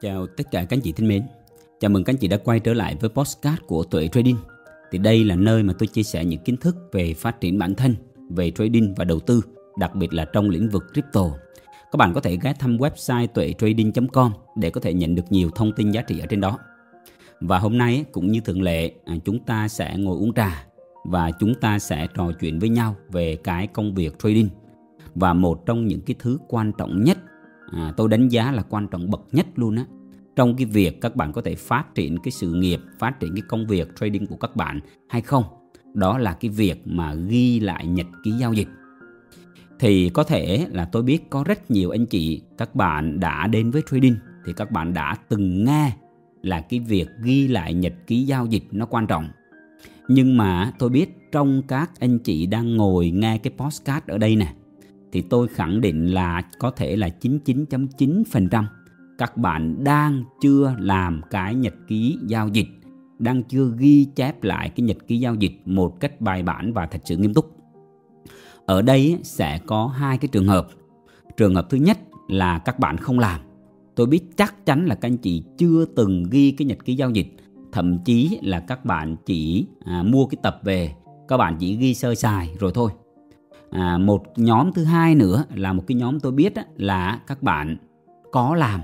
Chào tất cả các anh chị thân mến. Chào mừng các anh chị đã quay trở lại với podcast của Tuệ Trading. Thì đây là nơi mà tôi chia sẻ những kiến thức về phát triển bản thân, về trading và đầu tư, đặc biệt là trong lĩnh vực crypto. Các bạn có thể ghé thăm website tuệ-trading.com để có thể nhận được nhiều thông tin giá trị ở trên đó. Và hôm nay cũng như thường lệ, à, chúng ta sẽ ngồi uống trà và chúng ta sẽ trò chuyện với nhau về cái công việc trading. Và một trong những cái thứ quan trọng nhất à, tôi đánh giá là quan trọng bậc nhất luôn á. Trong cái việc các bạn có thể phát triển cái sự nghiệp phát triển cái công việc trading của các bạn hay không đó là cái việc mà ghi lại nhật ký giao dịch. Thì có thể là tôi biết có rất nhiều anh chị các bạn đã đến với trading thì các bạn đã từng nghe là cái việc ghi lại nhật ký giao dịch nó quan trọng. Nhưng mà tôi biết trong các anh chị đang ngồi nghe cái postcard ở đây nè thì tôi khẳng định là có thể là 99.9% các bạn đang chưa làm cái nhật ký giao dịch, đang chưa ghi chép lại cái nhật ký giao dịch một cách bài bản và thật sự nghiêm túc. Ở đây sẽ có hai cái trường hợp. Trường hợp thứ nhất là các bạn không làm. Tôi biết chắc chắn là các anh chị chưa từng ghi cái nhật ký giao dịch, thậm chí là các bạn chỉ à, mua cái tập về, các bạn chỉ ghi sơ sài rồi thôi à, một nhóm thứ hai nữa là một cái nhóm tôi biết á, là các bạn có làm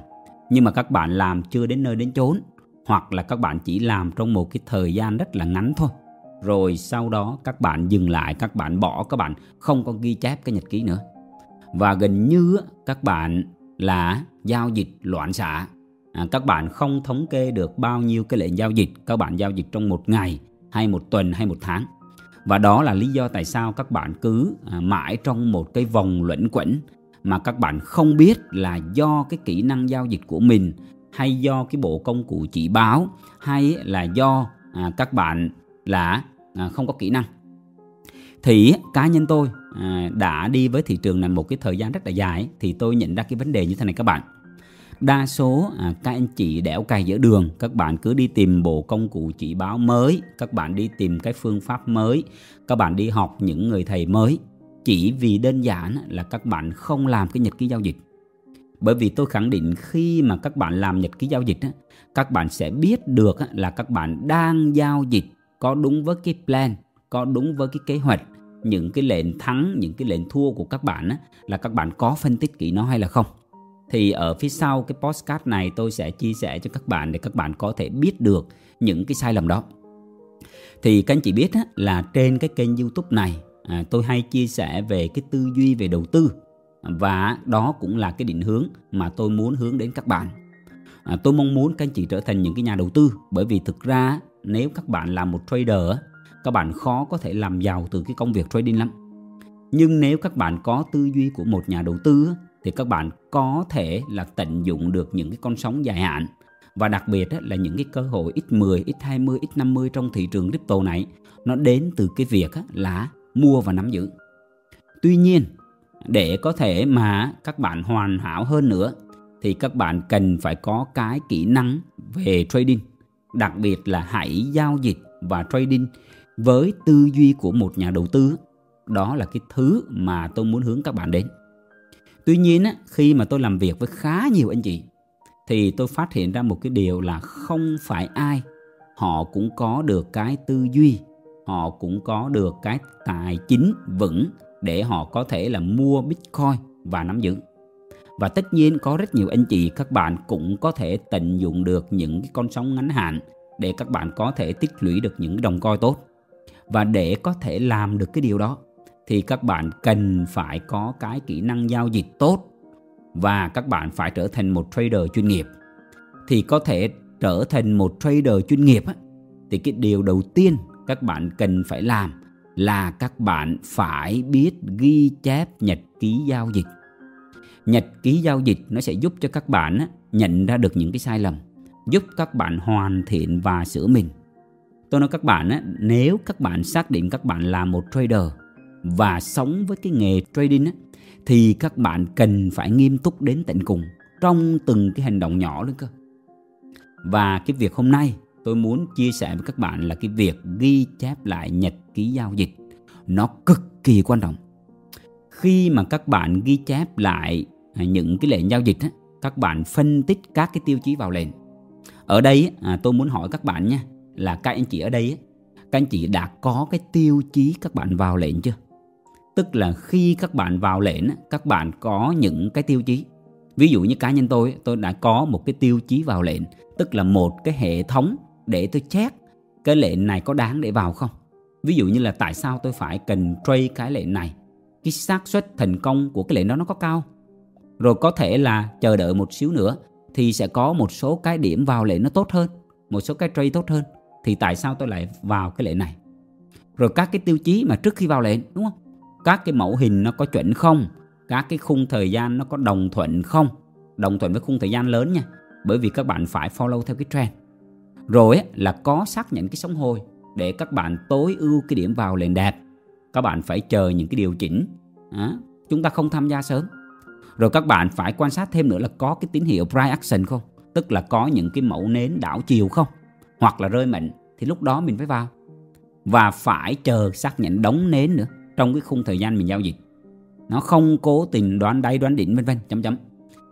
nhưng mà các bạn làm chưa đến nơi đến chốn hoặc là các bạn chỉ làm trong một cái thời gian rất là ngắn thôi. Rồi sau đó các bạn dừng lại các bạn bỏ các bạn không có ghi chép cái nhật ký nữa. Và gần như các bạn là giao dịch loạn xạ. À, các bạn không thống kê được bao nhiêu cái lệnh giao dịch các bạn giao dịch trong một ngày hay một tuần hay một tháng và đó là lý do tại sao các bạn cứ à, mãi trong một cái vòng luẩn quẩn mà các bạn không biết là do cái kỹ năng giao dịch của mình hay do cái bộ công cụ chỉ báo hay là do à, các bạn là à, không có kỹ năng. Thì cá nhân tôi à, đã đi với thị trường này một cái thời gian rất là dài thì tôi nhận ra cái vấn đề như thế này các bạn đa số à, các anh chị đẽo cày giữa đường các bạn cứ đi tìm bộ công cụ chỉ báo mới các bạn đi tìm cái phương pháp mới các bạn đi học những người thầy mới. Chỉ vì đơn giản là các bạn không làm cái nhật ký giao dịch. Bởi vì tôi khẳng định khi mà các bạn làm nhật ký giao dịch các bạn sẽ biết được là các bạn đang giao dịch có đúng với cái plan có đúng với cái kế hoạch. Những cái lệnh thắng những cái lệnh thua của các bạn là các bạn có phân tích kỹ nó hay là không thì ở phía sau cái postcard này tôi sẽ chia sẻ cho các bạn để các bạn có thể biết được những cái sai lầm đó. Thì các anh chị biết là trên cái kênh youtube này à, tôi hay chia sẻ về cái tư duy về đầu tư. Và đó cũng là cái định hướng mà tôi muốn hướng đến các bạn. À, tôi mong muốn các anh chị trở thành những cái nhà đầu tư bởi vì thực ra nếu các bạn là một trader các bạn khó có thể làm giàu từ cái công việc trading lắm. Nhưng nếu các bạn có tư duy của một nhà đầu tư thì các bạn có thể là tận dụng được những cái con sóng dài hạn và đặc biệt là những cái cơ hội x10, x20, x50 trong thị trường crypto này nó đến từ cái việc là mua và nắm giữ. Tuy nhiên, để có thể mà các bạn hoàn hảo hơn nữa thì các bạn cần phải có cái kỹ năng về trading, đặc biệt là hãy giao dịch và trading với tư duy của một nhà đầu tư. Đó là cái thứ mà tôi muốn hướng các bạn đến. Tuy nhiên khi mà tôi làm việc với khá nhiều anh chị thì tôi phát hiện ra một cái điều là không phải ai họ cũng có được cái tư duy, họ cũng có được cái tài chính vững để họ có thể là mua Bitcoin và nắm giữ. Và tất nhiên có rất nhiều anh chị các bạn cũng có thể tận dụng được những cái con sóng ngắn hạn để các bạn có thể tích lũy được những đồng coi tốt. Và để có thể làm được cái điều đó thì các bạn cần phải có cái kỹ năng giao dịch tốt và các bạn phải trở thành một trader chuyên nghiệp. Thì có thể trở thành một trader chuyên nghiệp thì cái điều đầu tiên các bạn cần phải làm là các bạn phải biết ghi chép nhật ký giao dịch. Nhật ký giao dịch nó sẽ giúp cho các bạn nhận ra được những cái sai lầm, giúp các bạn hoàn thiện và sửa mình. Tôi nói các bạn nếu các bạn xác định các bạn là một trader và sống với cái nghề trading á, thì các bạn cần phải nghiêm túc đến tận cùng trong từng cái hành động nhỏ nữa cơ. Và cái việc hôm nay tôi muốn chia sẻ với các bạn là cái việc ghi chép lại nhật ký giao dịch. Nó cực kỳ quan trọng. Khi mà các bạn ghi chép lại những cái lệnh giao dịch á, các bạn phân tích các cái tiêu chí vào lệnh ở đây à, tôi muốn hỏi các bạn nha là các anh chị ở đây các anh chị đã có cái tiêu chí các bạn vào lệnh chưa tức là khi các bạn vào lệnh các bạn có những cái tiêu chí. Ví dụ như cá nhân tôi tôi đã có một cái tiêu chí vào lệnh, tức là một cái hệ thống để tôi check cái lệnh này có đáng để vào không. Ví dụ như là tại sao tôi phải cần trade cái lệnh này? Cái xác suất thành công của cái lệnh đó nó có cao? Rồi có thể là chờ đợi một xíu nữa thì sẽ có một số cái điểm vào lệnh nó tốt hơn, một số cái trade tốt hơn. Thì tại sao tôi lại vào cái lệnh này? Rồi các cái tiêu chí mà trước khi vào lệnh, đúng không? Các cái mẫu hình nó có chuẩn không? Các cái khung thời gian nó có đồng thuận không? Đồng thuận với khung thời gian lớn nha. Bởi vì các bạn phải follow theo cái trend. Rồi là có xác nhận cái sóng hồi để các bạn tối ưu cái điểm vào lệnh đẹp. Các bạn phải chờ những cái điều chỉnh. À, chúng ta không tham gia sớm. Rồi các bạn phải quan sát thêm nữa là có cái tín hiệu price action không? Tức là có những cái mẫu nến đảo chiều không? Hoặc là rơi mạnh thì lúc đó mình phải vào. Và phải chờ xác nhận đóng nến nữa trong cái khung thời gian mình giao dịch. Nó không cố tình đoán đáy, đoán đỉnh, vân vân, chấm chấm.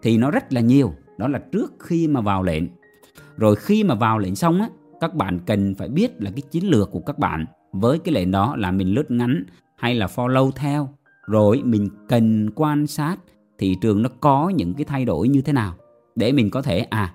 Thì nó rất là nhiều. Đó là trước khi mà vào lệnh. Rồi khi mà vào lệnh xong á, các bạn cần phải biết là cái chiến lược của các bạn với cái lệnh đó là mình lướt ngắn hay là follow theo. Rồi mình cần quan sát thị trường nó có những cái thay đổi như thế nào để mình có thể à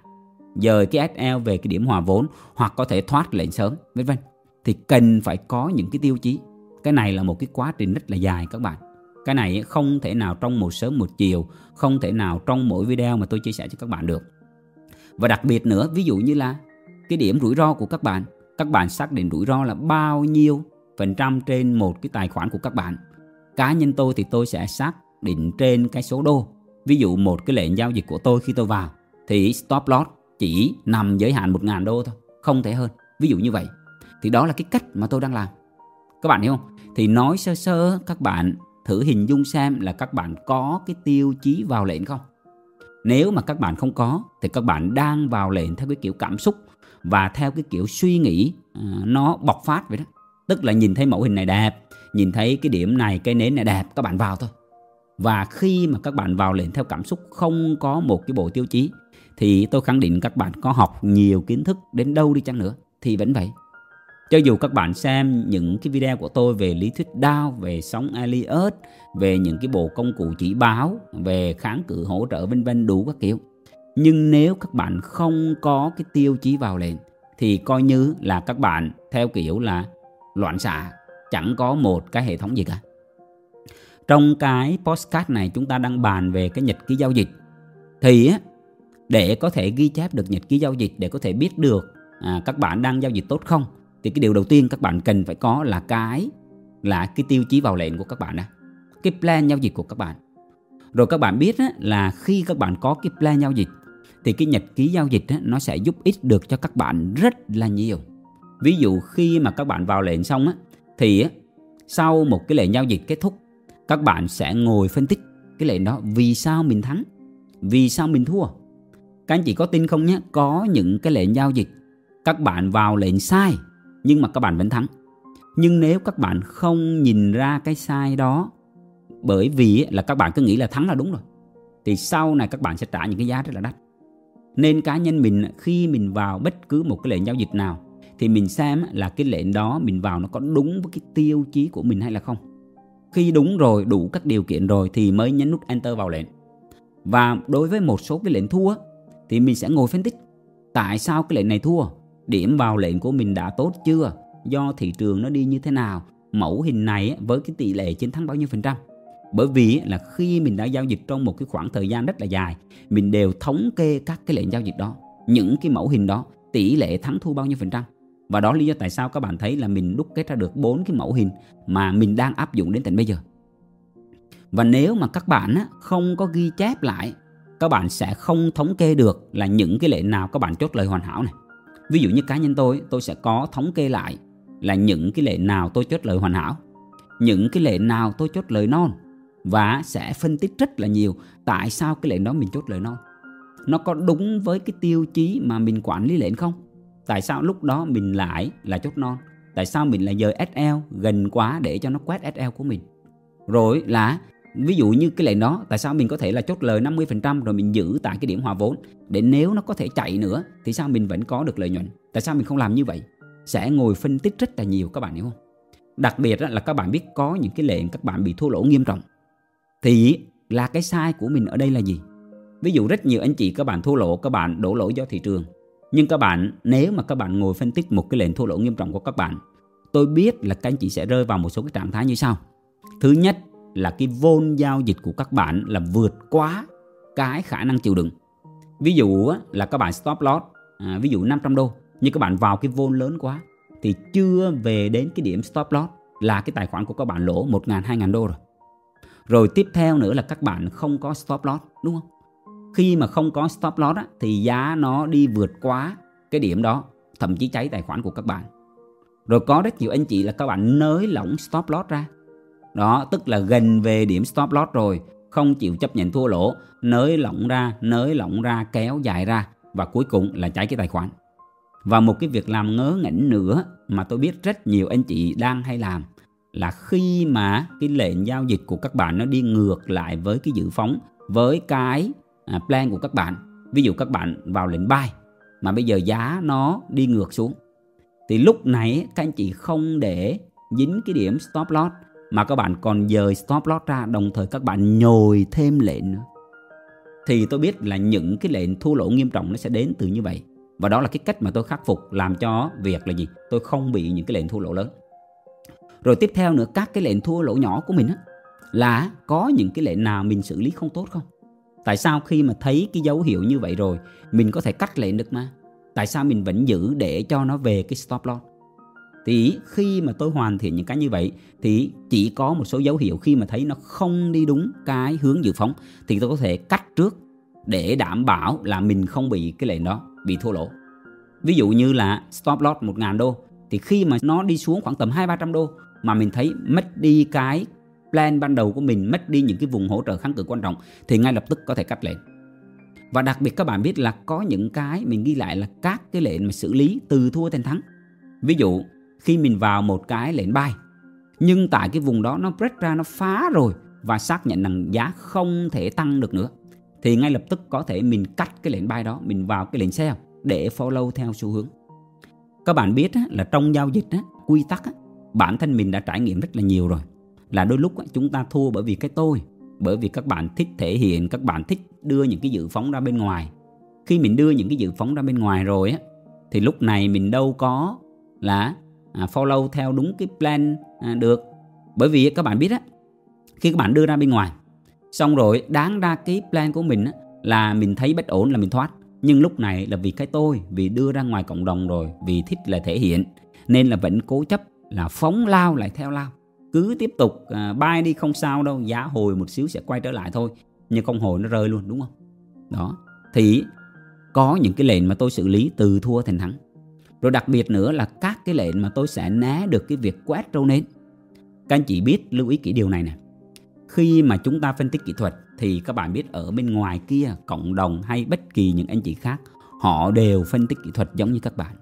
dời cái SL về cái điểm hòa vốn hoặc có thể thoát lệnh sớm, vân vân. Thì cần phải có những cái tiêu chí cái này là một cái quá trình rất là dài các bạn. Cái này không thể nào trong một sớm một chiều, không thể nào trong mỗi video mà tôi chia sẻ cho các bạn được. Và đặc biệt nữa, ví dụ như là cái điểm rủi ro của các bạn các bạn xác định rủi ro là bao nhiêu phần trăm trên một cái tài khoản của các bạn. Cá nhân tôi thì tôi sẽ xác định trên cái số đô. Ví dụ một cái lệnh giao dịch của tôi khi tôi vào thì stop loss chỉ nằm giới hạn 1.000 đô thôi, không thể hơn. Ví dụ như vậy. Thì đó là cái cách mà tôi đang làm các bạn hiểu không? Thì nói sơ sơ, các bạn thử hình dung xem là các bạn có cái tiêu chí vào lệnh không? Nếu mà các bạn không có, thì các bạn đang vào lệnh theo cái kiểu cảm xúc và theo cái kiểu suy nghĩ à, nó bộc phát vậy đó. Tức là nhìn thấy mẫu hình này đẹp, nhìn thấy cái điểm này, cái nến này đẹp, các bạn vào thôi. Và khi mà các bạn vào lệnh theo cảm xúc không có một cái bộ tiêu chí, thì tôi khẳng định các bạn có học nhiều kiến thức đến đâu đi chăng nữa, thì vẫn vậy cho dù các bạn xem những cái video của tôi về lý thuyết Dow, về sóng Elliot, về những cái bộ công cụ chỉ báo, về kháng cự hỗ trợ vân vân đủ các kiểu. Nhưng nếu các bạn không có cái tiêu chí vào liền thì coi như là các bạn theo kiểu là loạn xạ, chẳng có một cái hệ thống gì cả. Trong cái postcard này chúng ta đang bàn về cái nhật ký giao dịch thì để có thể ghi chép được nhật ký giao dịch để có thể biết được à, các bạn đang giao dịch tốt không thì cái điều đầu tiên các bạn cần phải có là cái là cái tiêu chí vào lệnh của các bạn đó cái plan giao dịch của các bạn. Rồi các bạn biết á, là khi các bạn có cái plan giao dịch thì cái nhật ký giao dịch á, nó sẽ giúp ích được cho các bạn rất là nhiều. Ví dụ khi mà các bạn vào lệnh xong á, thì á, sau một cái lệnh giao dịch kết thúc các bạn sẽ ngồi phân tích cái lệnh đó vì sao mình thắng vì sao mình thua. Các anh chị có tin không nhé? Có những cái lệnh giao dịch các bạn vào lệnh sai nhưng mà các bạn vẫn thắng. Nhưng nếu các bạn không nhìn ra cái sai đó, bởi vì là các bạn cứ nghĩ là thắng là đúng rồi, thì sau này các bạn sẽ trả những cái giá rất là đắt. Nên cá nhân mình khi mình vào bất cứ một cái lệnh giao dịch nào, thì mình xem là cái lệnh đó mình vào nó có đúng với cái tiêu chí của mình hay là không. Khi đúng rồi, đủ các điều kiện rồi thì mới nhấn nút enter vào lệnh. Và đối với một số cái lệnh thua thì mình sẽ ngồi phân tích tại sao cái lệnh này thua điểm vào lệnh của mình đã tốt chưa? Do thị trường nó đi như thế nào? Mẫu hình này với cái tỷ lệ chiến thắng bao nhiêu phần trăm? Bởi vì là khi mình đã giao dịch trong một cái khoảng thời gian rất là dài, mình đều thống kê các cái lệnh giao dịch đó. Những cái mẫu hình đó, tỷ lệ thắng thua bao nhiêu phần trăm? Và đó lý do tại sao các bạn thấy là mình đúc kết ra được bốn cái mẫu hình mà mình đang áp dụng đến tận bây giờ. Và nếu mà các bạn không có ghi chép lại, các bạn sẽ không thống kê được là những cái lệnh nào các bạn chốt lời hoàn hảo này ví dụ như cá nhân tôi tôi sẽ có thống kê lại là những cái lệnh nào tôi chốt lời hoàn hảo, những cái lệnh nào tôi chốt lời non, và sẽ phân tích rất là nhiều tại sao cái lệnh đó mình chốt lời non. Nó có đúng với cái tiêu chí mà mình quản lý lệnh không? Tại sao lúc đó mình lại là chốt non? Tại sao mình lại dời SL gần quá để cho nó quét SL của mình? Rồi là ví dụ như cái lệnh đó, tại sao mình có thể là chốt lời 50% rồi mình giữ tại cái điểm hòa vốn? Để nếu nó có thể chạy nữa, thì sao mình vẫn có được lợi nhuận? Tại sao mình không làm như vậy? Sẽ ngồi phân tích rất là nhiều các bạn hiểu không? Đặc biệt là các bạn biết có những cái lệnh các bạn bị thua lỗ nghiêm trọng. Thì là cái sai của mình ở đây là gì? Ví dụ rất nhiều anh chị các bạn thua lỗ, các bạn đổ lỗi do thị trường. Nhưng các bạn, nếu mà các bạn ngồi phân tích một cái lệnh thua lỗ nghiêm trọng của các bạn, tôi biết là các anh chị sẽ rơi vào một số cái trạng thái như sau. Thứ nhất là cái vôn giao dịch của các bạn là vượt quá cái khả năng chịu đựng. Ví dụ là các bạn stop loss à, ví dụ 500 đô nhưng các bạn vào cái vôn lớn quá thì chưa về đến cái điểm stop loss là cái tài khoản của các bạn lỗ 1.000 2.000 đô rồi. Rồi tiếp theo nữa là các bạn không có stop loss đúng không? Khi mà không có stop loss á, thì giá nó đi vượt quá cái điểm đó thậm chí cháy tài khoản của các bạn. Rồi có rất nhiều anh chị là các bạn nới lỏng stop loss ra đó, tức là gần về điểm stop loss rồi. Không chịu chấp nhận thua lỗ. Nới lỏng ra, nới lỏng ra, kéo dài ra. Và cuối cùng là cháy cái tài khoản. Và một cái việc làm ngớ ngẩn nữa mà tôi biết rất nhiều anh chị đang hay làm là khi mà cái lệnh giao dịch của các bạn nó đi ngược lại với cái dự phóng, với cái à, plan của các bạn. Ví dụ các bạn vào lệnh buy mà bây giờ giá nó đi ngược xuống. Thì lúc này các anh chị không để dính cái điểm stop loss mà các bạn còn dời stop loss ra, đồng thời các bạn nhồi thêm lệnh nữa. Thì tôi biết là những cái lệnh thua lỗ nghiêm trọng nó sẽ đến từ như vậy. Và đó là cái cách mà tôi khắc phục làm cho việc là gì? Tôi không bị những cái lệnh thua lỗ lớn. Rồi tiếp theo nữa, các cái lệnh thua lỗ nhỏ của mình á, là có những cái lệnh nào mình xử lý không tốt không? Tại sao khi mà thấy cái dấu hiệu như vậy rồi, mình có thể cắt lệnh được mà? Tại sao mình vẫn giữ để cho nó về cái stop loss? Thì khi mà tôi hoàn thiện những cái như vậy, thì chỉ có một số dấu hiệu khi mà thấy nó không đi đúng cái hướng dự phóng, thì tôi có thể cắt trước để đảm bảo là mình không bị cái lệnh đó bị thua lỗ. Ví dụ như là stop loss 1.000 đô, thì khi mà nó đi xuống khoảng tầm 2-300 đô mà mình thấy mất đi cái plan ban đầu của mình, mất đi những cái vùng hỗ trợ kháng cự quan trọng, thì ngay lập tức có thể cắt lệnh. Và đặc biệt các bạn biết là có những cái mình ghi lại là các cái lệnh mà xử lý từ thua thành thắng. Ví dụ khi mình vào một cái lệnh buy nhưng tại cái vùng đó nó break ra, nó phá rồi và xác nhận rằng giá không thể tăng được nữa, thì ngay lập tức có thể mình cắt cái lệnh buy đó, mình vào cái lệnh sell để follow theo xu hướng. Các bạn biết là trong giao dịch quy tắc bản thân mình đã trải nghiệm rất là nhiều rồi. Là đôi lúc chúng ta thua bởi vì cái tôi, bởi vì các bạn thích thể hiện, các bạn thích đưa những cái dự phóng ra bên ngoài. Khi mình đưa những cái dự phóng ra bên ngoài rồi á, thì lúc này mình đâu có là À, follow theo đúng cái plan à, được. Bởi vì các bạn biết á khi các bạn đưa ra bên ngoài xong rồi đáng ra cái plan của mình á, là mình thấy bất ổn là mình thoát. Nhưng lúc này là vì cái tôi vì đưa ra ngoài cộng đồng rồi vì thích là thể hiện. Nên là vẫn cố chấp là phóng lao lại theo lao. Cứ tiếp tục à, bay đi không sao đâu giá hồi một xíu sẽ quay trở lại thôi. Nhưng không hồi nó rơi luôn đúng không? Đó. Thì có những cái lệnh mà tôi xử lý từ thua thành thắng rồi đặc biệt nữa là các cái lệnh mà tôi sẽ né được cái việc quét trâu nến. Các anh chị biết, lưu ý kỹ điều này nè. Khi mà chúng ta phân tích kỹ thuật thì các bạn biết ở bên ngoài kia, cộng đồng hay bất kỳ những anh chị khác, họ đều phân tích kỹ thuật giống như các bạn.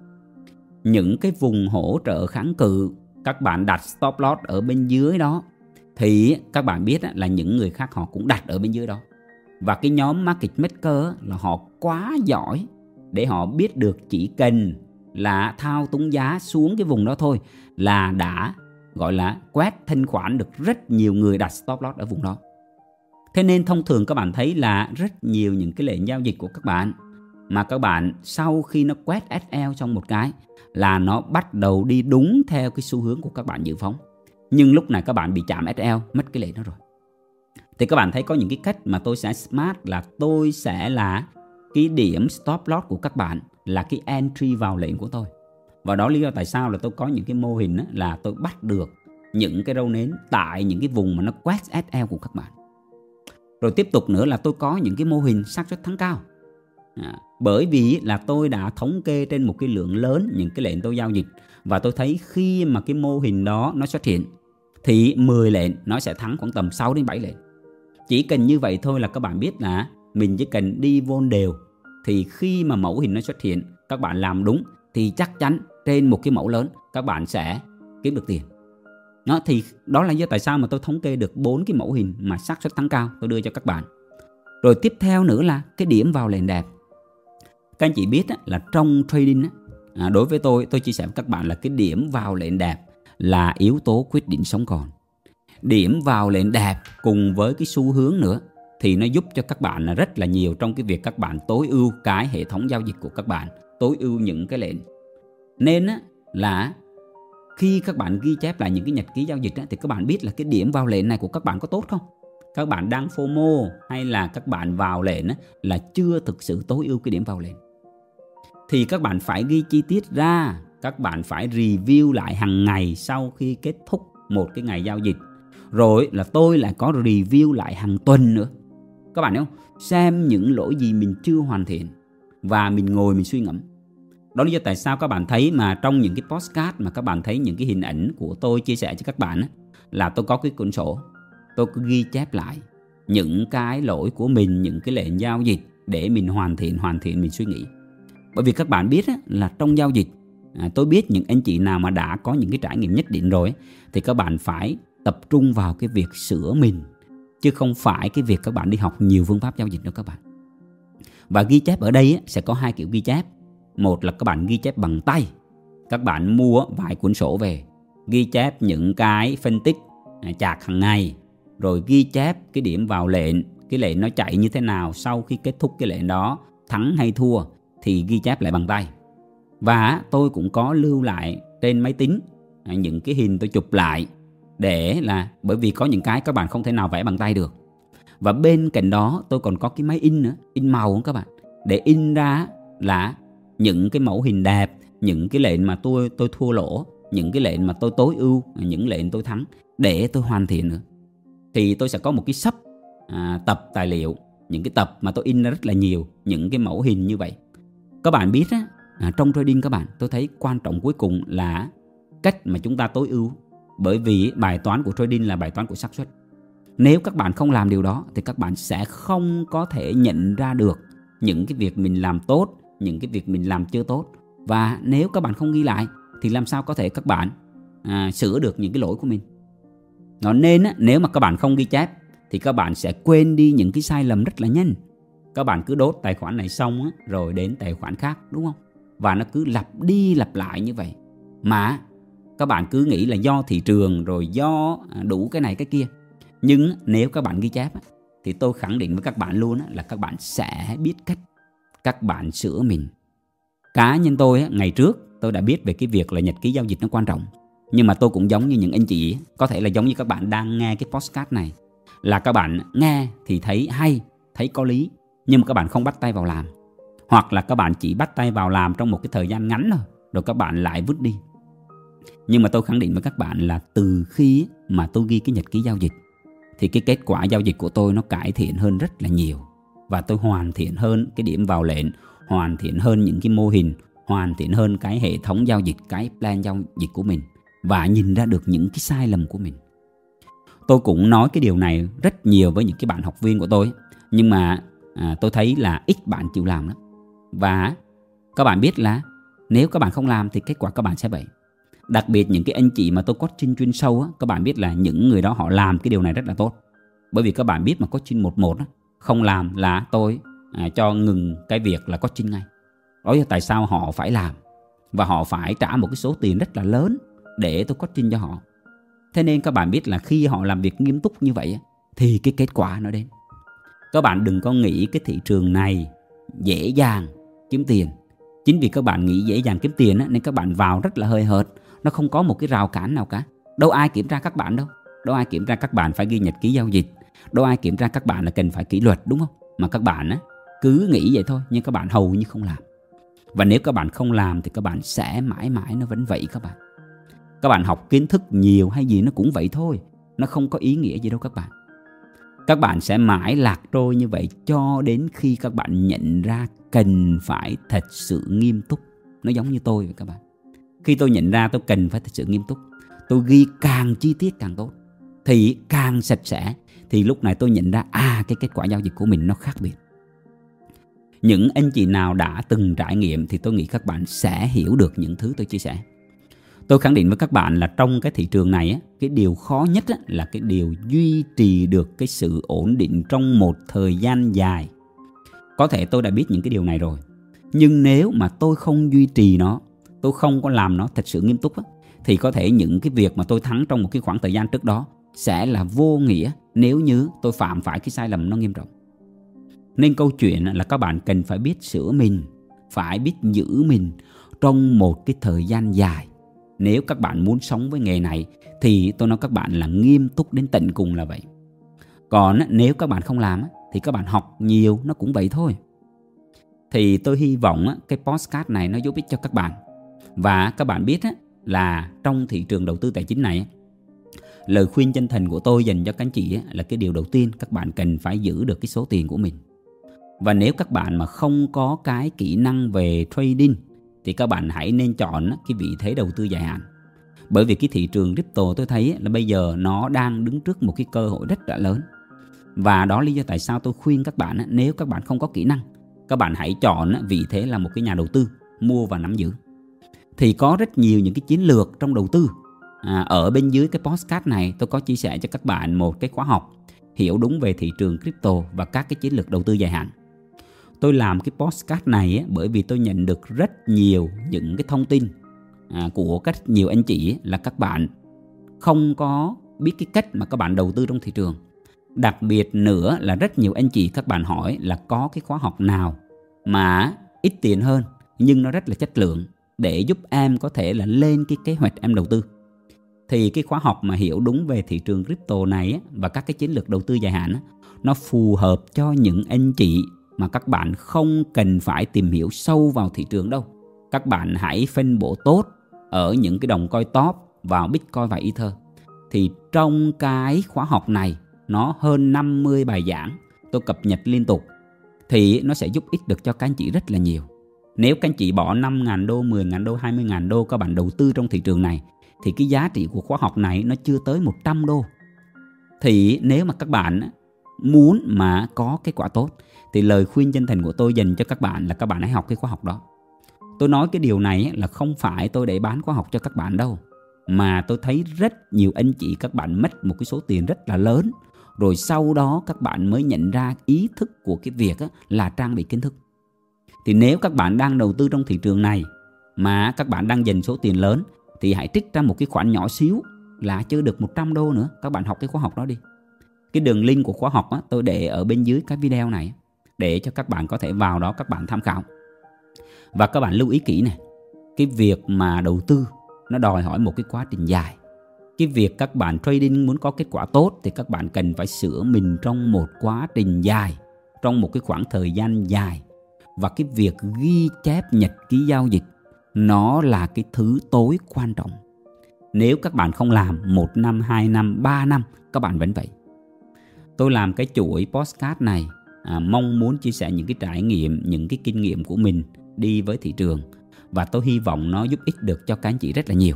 Những cái vùng hỗ trợ kháng cự, các bạn đặt stop loss ở bên dưới đó, thì các bạn biết là những người khác họ cũng đặt ở bên dưới đó. Và cái nhóm market maker là họ quá giỏi để họ biết được chỉ cần là thao túng giá xuống cái vùng đó thôi, là đã, gọi là, quét thanh khoản được rất nhiều người đặt stop loss ở vùng đó. Thế nên thông thường các bạn thấy là rất nhiều những cái lệnh giao dịch của các bạn, mà các bạn sau khi nó quét SL trong một cái là nó bắt đầu đi đúng theo cái xu hướng của các bạn dự phóng. Nhưng lúc này các bạn bị chạm SL mất cái lệnh đó rồi. Thì các bạn thấy có những cái cách mà tôi sẽ smart là tôi sẽ là cái điểm stop loss của các bạn là cái entry vào lệnh của tôi. Và đó lý do tại sao là tôi có những cái mô hình là tôi bắt được những cái râu nến tại những cái vùng mà nó quét SL của các bạn. Rồi tiếp tục nữa là tôi có những cái mô hình xác suất thắng cao. À, bởi vì là tôi đã thống kê trên một cái lượng lớn những cái lệnh tôi giao dịch. Và tôi thấy khi mà cái mô hình đó nó xuất hiện thì 10 lệnh nó sẽ thắng khoảng tầm 6 đến 7 lệnh. Chỉ cần như vậy thôi là các bạn biết là mình chỉ cần đi vô đều thì khi mà mẫu hình nó xuất hiện các bạn làm đúng thì chắc chắn trên một cái mẫu lớn các bạn sẽ kiếm được tiền. Đó thì đó là do tại sao mà tôi thống kê được bốn cái mẫu hình mà xác suất thắng cao tôi đưa cho các bạn. Rồi tiếp theo nữa là cái điểm vào lệnh đẹp. Các anh chị biết á, là trong trading á, à, đối với tôi tôi chia sẻ với các bạn là cái điểm vào lệnh đẹp là yếu tố quyết định sống còn. Điểm vào lệnh đẹp cùng với cái xu hướng nữa thì nó giúp cho các bạn là rất là nhiều trong cái việc các bạn tối ưu cái hệ thống giao dịch của các bạn tối ưu những cái lệnh. Nên á, là khi các bạn ghi chép lại những cái nhật ký giao dịch á, thì các bạn biết là cái điểm vào lệnh này của các bạn có tốt không? Các bạn đang FOMO hay là các bạn vào lệnh á, là chưa thực sự tối ưu cái điểm vào lệnh? Thì các bạn phải ghi chi tiết ra các bạn phải review lại hàng ngày sau khi kết thúc một cái ngày giao dịch. Rồi là tôi lại có review lại hàng tuần nữa các bạn hiểu không? Xem những lỗi gì mình chưa hoàn thiện và mình ngồi mình suy ngẫm. Đó là lý do tại sao các bạn thấy mà trong những cái postcard mà các bạn thấy những cái hình ảnh của tôi chia sẻ cho các bạn á, là tôi có cái cuốn sổ tôi cứ ghi chép lại những cái lỗi của mình những cái lệnh giao dịch để mình hoàn thiện hoàn thiện mình suy nghĩ. Bởi vì các bạn biết á, là trong giao dịch à, tôi biết những anh chị nào mà đã có những cái trải nghiệm nhất định rồi thì các bạn phải tập trung vào cái việc sửa mình chứ không phải cái việc các bạn đi học nhiều phương pháp giao dịch đâu các bạn. Và ghi chép ở đây sẽ có hai kiểu ghi chép. Một là các bạn ghi chép bằng tay. Các bạn mua vài cuốn sổ về, ghi chép những cái phân tích à, chạc hàng ngày, rồi ghi chép cái điểm vào lệnh, cái lệnh nó chạy như thế nào sau khi kết thúc cái lệnh đó, thắng hay thua thì ghi chép lại bằng tay. Và tôi cũng có lưu lại trên máy tính à, những cái hình tôi chụp lại để là bởi vì có những cái các bạn không thể nào vẽ bằng tay được. Và bên cạnh đó tôi còn có cái máy in nữa in màu các bạn. Để in ra là những cái mẫu hình đẹp những cái lệnh mà tôi tôi thua lỗ những cái lệnh mà tôi tối ưu những lệnh tôi thắng để tôi hoàn thiện nữa. Thì tôi sẽ có một cái sắp à, tập tài liệu những cái tập mà tôi in ra rất là nhiều những cái mẫu hình như vậy. Các bạn biết á à, trong trading các bạn tôi thấy quan trọng cuối cùng là cách mà chúng ta tối ưu bởi vì bài toán của trading là bài toán của xác suất. Nếu các bạn không làm điều đó thì các bạn sẽ không có thể nhận ra được những cái việc mình làm tốt những cái việc mình làm chưa tốt. Và nếu các bạn không ghi lại thì làm sao có thể các bạn à, sửa được những cái lỗi của mình? Nó nên á, nếu mà các bạn không ghi chép thì các bạn sẽ quên đi những cái sai lầm rất là nhanh. Các bạn cứ đốt tài khoản này xong á, rồi đến tài khoản khác đúng không? Và nó cứ lặp đi lặp lại như vậy. Mà các bạn cứ nghĩ là do thị trường rồi do à, đủ cái này cái kia. Nhưng nếu các bạn ghi chép thì tôi khẳng định với các bạn luôn là các bạn sẽ biết cách các bạn sửa mình. Cá nhân tôi ngày trước tôi đã biết về cái việc là nhật ký giao dịch nó quan trọng. Nhưng mà tôi cũng giống như những anh chị, có thể là giống như các bạn đang nghe cái postcard này, là các bạn nghe thì thấy hay, thấy có lý, nhưng mà các bạn không bắt tay vào làm. Hoặc là các bạn chỉ bắt tay vào làm trong một cái thời gian ngắn thôi, rồi các bạn lại vứt đi nhưng mà tôi khẳng định với các bạn là từ khi mà tôi ghi cái nhật ký giao dịch thì cái kết quả giao dịch của tôi nó cải thiện hơn rất là nhiều. Và tôi hoàn thiện hơn cái điểm vào lệnh hoàn thiện hơn những cái mô hình hoàn thiện hơn cái hệ thống giao dịch cái plan giao dịch của mình và nhìn ra được những cái sai lầm của mình. Tôi cũng nói cái điều này rất nhiều với những cái bạn học viên của tôi nhưng mà à, tôi thấy là ít bạn chịu làm lắm. Và các bạn biết là nếu các bạn không làm thì kết quả các bạn sẽ vậy đặc biệt những cái anh chị mà tôi coaching chuyên sâu á, các bạn biết là những người đó họ làm cái điều này rất là tốt. Bởi vì các bạn biết mà coaching một một á, không làm là tôi à, cho ngừng cái việc là coaching ngay. Đó là tại sao họ phải làm? Và họ phải trả một cái số tiền rất là lớn để tôi coaching cho họ. Thế nên các bạn biết là khi họ làm việc nghiêm túc như vậy thì cái kết quả nó đến. Các bạn đừng có nghĩ cái thị trường này dễ dàng kiếm tiền. Chính vì các bạn nghĩ dễ dàng kiếm tiền nên các bạn vào rất là hơi hợt nó không có một cái rào cản nào cả. Đâu ai kiểm tra các bạn đâu. Đâu ai kiểm tra các bạn phải ghi nhật ký giao dịch. Đâu ai kiểm tra các bạn là cần phải kỷ luật, đúng không? Mà các bạn á, cứ nghĩ vậy thôi, nhưng các bạn hầu như không làm. Và nếu các bạn không làm thì các bạn sẽ mãi mãi nó vẫn vậy các bạn. Các bạn học kiến thức nhiều hay gì nó cũng vậy thôi. Nó không có ý nghĩa gì đâu các bạn. Các bạn sẽ mãi lạc trôi như vậy cho đến khi các bạn nhận ra cần phải thật sự nghiêm túc. Nó giống như tôi vậy các bạn khi tôi nhận ra tôi cần phải thật sự nghiêm túc, tôi ghi càng chi tiết càng tốt, thì càng sạch sẽ, thì lúc này tôi nhận ra à cái kết quả giao dịch của mình nó khác biệt. Những anh chị nào đã từng trải nghiệm thì tôi nghĩ các bạn sẽ hiểu được những thứ tôi chia sẻ. Tôi khẳng định với các bạn là trong cái thị trường này cái điều khó nhất là cái điều duy trì được cái sự ổn định trong một thời gian dài. Có thể tôi đã biết những cái điều này rồi, nhưng nếu mà tôi không duy trì nó tôi không có làm nó thật sự nghiêm túc thì có thể những cái việc mà tôi thắng trong một cái khoảng thời gian trước đó sẽ là vô nghĩa nếu như tôi phạm phải cái sai lầm nó nghiêm trọng. Nên câu chuyện là các bạn cần phải biết sửa mình, phải biết giữ mình trong một cái thời gian dài. Nếu các bạn muốn sống với nghề này thì tôi nói các bạn là nghiêm túc đến tận cùng là vậy. Còn nếu các bạn không làm thì các bạn học nhiều nó cũng vậy thôi. Thì tôi hy vọng cái postcard này nó giúp ích cho các bạn và các bạn biết là trong thị trường đầu tư tài chính này lời khuyên chân thành của tôi dành cho các anh chị là cái điều đầu tiên các bạn cần phải giữ được cái số tiền của mình. Và nếu các bạn mà không có cái kỹ năng về trading, thì các bạn hãy nên chọn cái vị thế đầu tư dài hạn. Bởi vì cái thị trường crypto tôi thấy là bây giờ nó đang đứng trước một cái cơ hội rất là lớn. Và đó lý do tại sao tôi khuyên các bạn nếu các bạn không có kỹ năng, các bạn hãy chọn vị thế là một cái nhà đầu tư, mua và nắm giữ thì có rất nhiều những cái chiến lược trong đầu tư. À, ở bên dưới cái postcard này tôi có chia sẻ cho các bạn một cái khóa học hiểu đúng về thị trường crypto và các cái chiến lược đầu tư dài hạn. Tôi làm cái postcard này á, bởi vì tôi nhận được rất nhiều những cái thông tin à, của các nhiều anh chị là các bạn không có biết cái cách mà các bạn đầu tư trong thị trường. Đặc biệt nữa là rất nhiều anh chị các bạn hỏi là có cái khóa học nào mà ít tiền hơn nhưng nó rất là chất lượng để giúp em có thể là lên cái kế hoạch em đầu tư thì cái khóa học mà hiểu đúng về thị trường crypto này và các cái chiến lược đầu tư dài hạn nó phù hợp cho những anh chị mà các bạn không cần phải tìm hiểu sâu vào thị trường đâu. Các bạn hãy phân bổ tốt ở những cái đồng coi top vào Bitcoin và Ether. Thì trong cái khóa học này, nó hơn 50 bài giảng tôi cập nhật liên tục thì nó sẽ giúp ích được cho các anh chị rất là nhiều. Nếu các anh chị bỏ 5.000 đô, 10.000 đô, 20.000 đô các bạn đầu tư trong thị trường này thì cái giá trị của khóa học này nó chưa tới 100 đô. Thì nếu mà các bạn muốn mà có kết quả tốt thì lời khuyên chân thành của tôi dành cho các bạn là các bạn hãy học cái khóa học đó. Tôi nói cái điều này là không phải tôi để bán khóa học cho các bạn đâu mà tôi thấy rất nhiều anh chị các bạn mất một cái số tiền rất là lớn rồi sau đó các bạn mới nhận ra ý thức của cái việc là trang bị kiến thức. Thì nếu các bạn đang đầu tư trong thị trường này mà các bạn đang dành số tiền lớn thì hãy trích ra một cái khoản nhỏ xíu là chưa được 100 đô nữa. Các bạn học cái khóa học đó đi. Cái đường link của khóa học á, tôi để ở bên dưới cái video này để cho các bạn có thể vào đó các bạn tham khảo. Và các bạn lưu ý kỹ này, cái việc mà đầu tư nó đòi hỏi một cái quá trình dài. Cái việc các bạn trading muốn có kết quả tốt thì các bạn cần phải sửa mình trong một quá trình dài, trong một cái khoảng thời gian dài. Và cái việc ghi chép nhật ký giao dịch nó là cái thứ tối quan trọng. Nếu các bạn không làm một năm, hai năm, ba năm, các bạn vẫn vậy. Tôi làm cái chuỗi postcard này à, mong muốn chia sẻ những cái trải nghiệm, những cái kinh nghiệm của mình đi với thị trường và tôi hy vọng nó giúp ích được cho các anh chị rất là nhiều.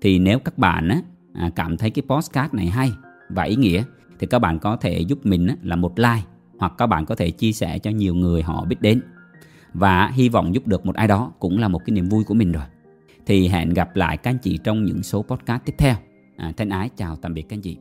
Thì nếu các bạn á, à, cảm thấy cái postcard này hay và ý nghĩa thì các bạn có thể giúp mình á, là một like hoặc các bạn có thể chia sẻ cho nhiều người họ biết đến và hy vọng giúp được một ai đó cũng là một cái niềm vui của mình rồi. Thì hẹn gặp lại các anh chị trong những số podcast tiếp theo. À, thân ái chào tạm biệt các anh chị.